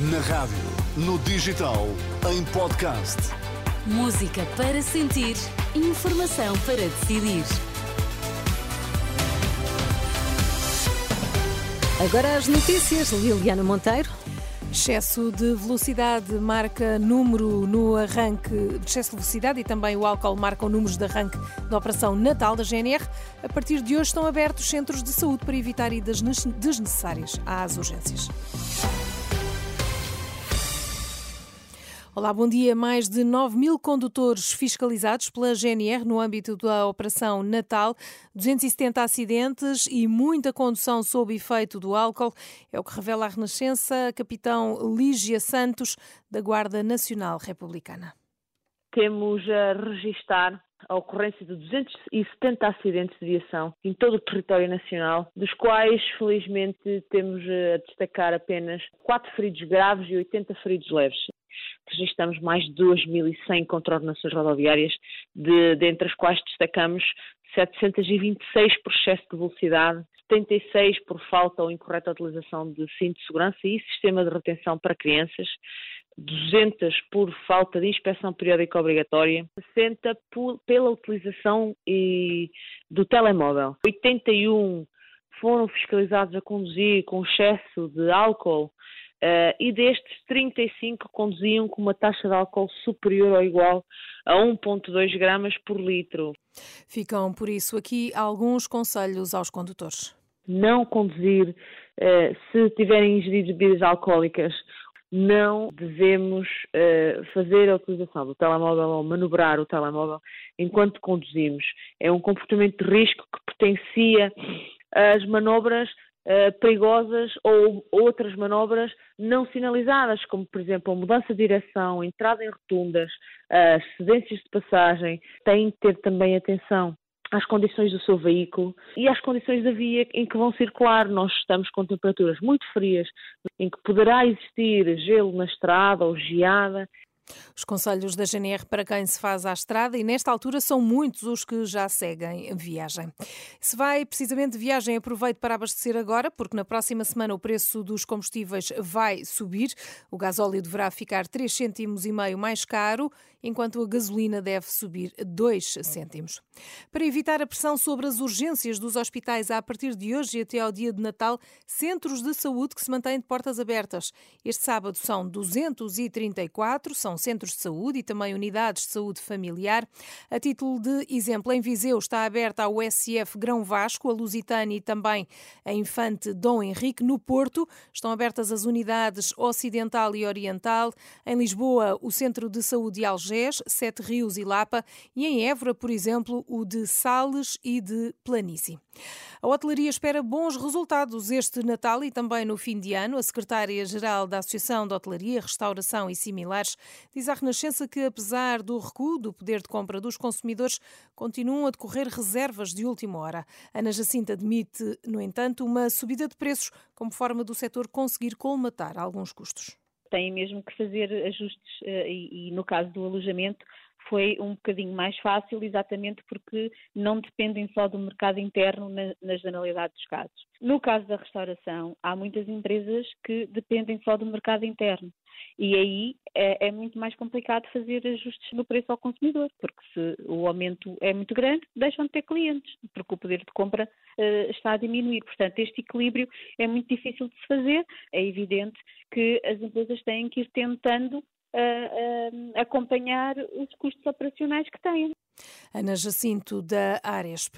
Na rádio, no digital, em podcast. Música para sentir, informação para decidir. Agora as notícias, Liliana Monteiro. Excesso de velocidade marca número no arranque excesso de velocidade e também o álcool marcam números de arranque da Operação Natal da GNR. A partir de hoje estão abertos centros de saúde para evitar idas desnecessárias às urgências. Olá, bom dia. Mais de 9 mil condutores fiscalizados pela GNR no âmbito da Operação Natal, 270 acidentes e muita condução sob efeito do álcool. É o que revela a Renascença, capitão Lígia Santos, da Guarda Nacional Republicana. Temos a registar a ocorrência de 270 acidentes de viação em todo o território nacional, dos quais, felizmente, temos a destacar apenas 4 feridos graves e 80 feridos leves registramos mais de 2.100 contraordenações rodoviárias, de, dentre as quais destacamos 726 por excesso de velocidade, 76 por falta ou incorreta utilização de cinto de segurança e sistema de retenção para crianças, 200 por falta de inspeção periódica obrigatória, 60 por, pela utilização e, do telemóvel, 81 foram fiscalizados a conduzir com excesso de álcool Uh, e destes, 35 conduziam com uma taxa de álcool superior ou igual a 1,2 gramas por litro. Ficam, por isso, aqui alguns conselhos aos condutores. Não conduzir uh, se tiverem ingerido bebidas alcoólicas. Não devemos uh, fazer a utilização do telemóvel ou manobrar o telemóvel enquanto conduzimos. É um comportamento de risco que potencia as manobras uh, perigosas ou outras manobras não sinalizadas, como por exemplo a mudança de direção, entrada em rotundas, as cedências de passagem, têm que ter também atenção às condições do seu veículo e às condições da via em que vão circular. Nós estamos com temperaturas muito frias, em que poderá existir gelo na estrada ou geada os conselhos da GNR para quem se faz à estrada e nesta altura são muitos os que já seguem viagem. Se vai precisamente de viagem, aproveite para abastecer agora, porque na próxima semana o preço dos combustíveis vai subir. O gasóleo deverá ficar 3 cêntimos e meio mais caro, enquanto a gasolina deve subir 2 cêntimos. Para evitar a pressão sobre as urgências dos hospitais a partir de hoje e até ao dia de Natal, centros de saúde que se mantêm de portas abertas. Este sábado são 234, são centros de saúde e também unidades de saúde familiar. A título de exemplo, em Viseu está aberta a USF Grão Vasco, a Lusitânia e também a Infante Dom Henrique. No Porto estão abertas as unidades Ocidental e Oriental. Em Lisboa, o Centro de Saúde de Algés, Sete Rios e Lapa. E em Évora, por exemplo, o de Sales e de Planície. A hotelaria espera bons resultados este Natal e também no fim de ano. A secretária-geral da Associação de Hotelaria, Restauração e Similares diz à Renascença que, apesar do recuo do poder de compra dos consumidores, continuam a decorrer reservas de última hora. Ana Jacinta admite, no entanto, uma subida de preços como forma do setor conseguir colmatar alguns custos. Têm mesmo que fazer ajustes eh, e, no caso do alojamento, foi um bocadinho mais fácil, exatamente porque não dependem só do mercado interno na, na generalidade dos casos. No caso da restauração, há muitas empresas que dependem só do mercado interno. E aí é, é, muito mais complicado fazer ajustes no preço ao consumidor, porque se o aumento é muito grande, deixam de ter clientes, porque o poder de compra uh, está a diminuir. Portanto, este equilíbrio é muito difícil de se fazer. É evidente que as empresas têm que ir tentando uh, acompanhar os custos operacionais que têm. Ana Jacinto, da Aresp.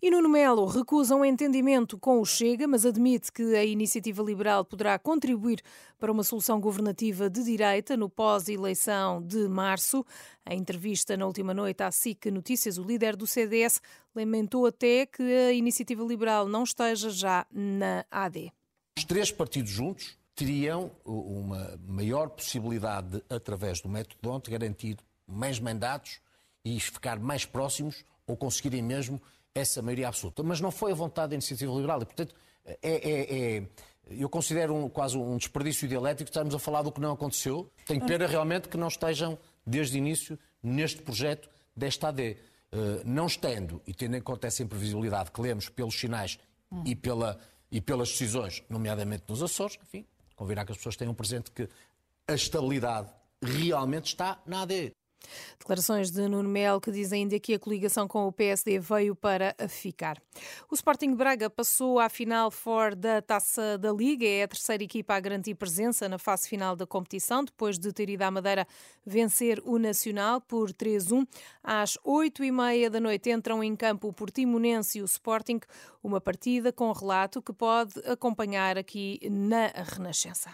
E Nuno Melo recusa um entendimento com o Chega, mas admite que a iniciativa liberal poderá contribuir para uma solução governativa de direita no pós-eleição de março. Em entrevista na última noite à SIC Notícias, o líder do CDS lamentou até que a iniciativa liberal não esteja já na AD. Os três partidos juntos teriam uma maior possibilidade de, através do método Donte, garantir mais mandatos e ficar mais próximos ou conseguirem mesmo essa maioria absoluta. Mas não foi a vontade da iniciativa liberal e, portanto, é, é, é eu considero um, quase um desperdício dialético estarmos a falar do que não aconteceu. Tenho pena realmente que não estejam, desde o início, neste projeto desta AD. Uh, não estando, e tendo em conta essa imprevisibilidade que lemos pelos sinais hum. e, pela, e pelas decisões, nomeadamente nos Açores, enfim, convirá que as pessoas tenham presente que a estabilidade realmente está na AD. Declarações de Nuno Mel que dizem ainda que a coligação com o PSD veio para ficar. O Sporting Braga passou à final for da Taça da Liga, é a terceira equipa a garantir presença na fase final da competição, depois de ter ido à Madeira vencer o Nacional por 3-1. Às oito e meia da noite entram em campo o Portimonense e o Sporting, uma partida com relato que pode acompanhar aqui na Renascença.